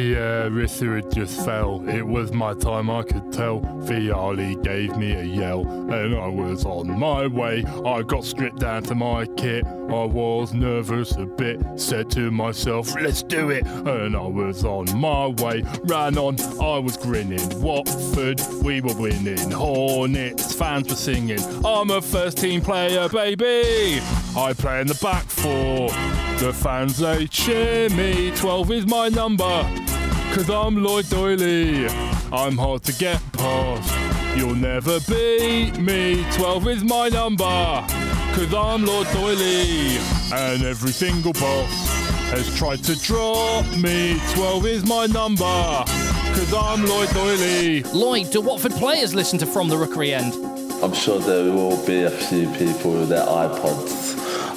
Uh, Risser had just fell. It was my time, I could tell. Vialli gave me a yell, and I was on my way. I got stripped down to my kit. I was nervous a bit. Said to myself, let's do it. And I was on my way. Ran on, I was grinning. Watford, we were winning. Hornets, fans were singing. I'm a first team player, baby. I play in the back four. The fans they cheer me. 12 is my number. Cause I'm Lloyd Doyley. I'm hard to get past. You'll never beat me. 12 is my number. Cause I'm Lord Doyley. And every single boss has tried to drop me. 12 is my number. Cause I'm Lloyd Doyley. Lloyd, do Watford players listen to From the Rookery End? I'm sure there will be a few people with their iPods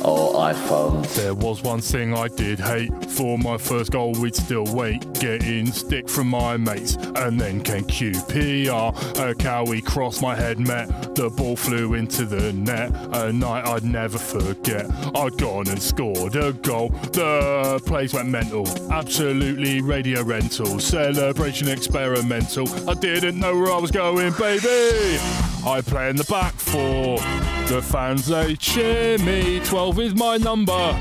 or iPhones. There was one thing I did hate. For my first goal, we'd still wait. Getting stick from my mates. And then came QPR. A Cowie crossed my head met. The ball flew into the net. A night I'd never forget. I'd gone and scored a goal. The place went mental. Absolutely radio rental. Celebration experimental. I didn't know where I was going, baby. I play in the back four. The fans they cheer me. 12 is my number.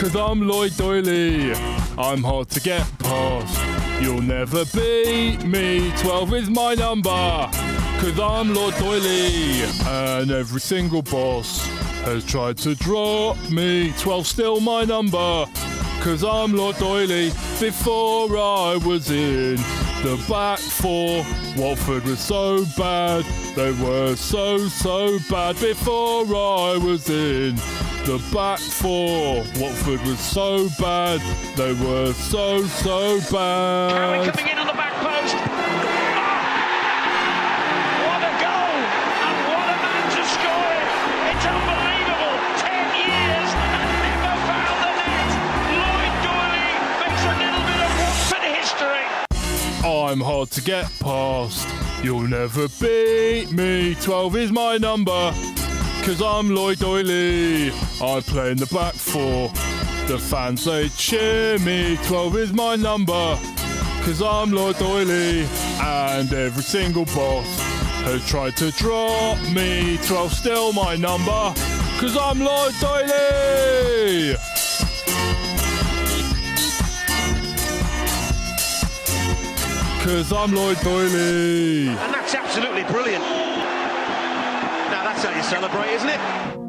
Cause I'm Lloyd Doyley. I'm hard to get past. You'll never beat me. 12 is my number. Cause I'm Lord Doyley. And every single boss has tried to drop me. 12 still my number. Cause I'm Lord Doyley. Before I was in the back four, Watford was so bad. They were so, so bad. Before I was in the back four, Watford was so bad. They were so, so bad. coming in on the back post. I'm hard to get past. You'll never beat me. 12 is my number. Cause I'm Lloyd Doyley. I play in the back four. The fans they cheer me. 12 is my number. Cause I'm Lloyd Doyley. And every single boss has tried to drop me. 12 still my number. Cause I'm Lloyd Doyley. Cause I'm Lloyd Doyley. And that's absolutely brilliant. Now that's how you celebrate, isn't it?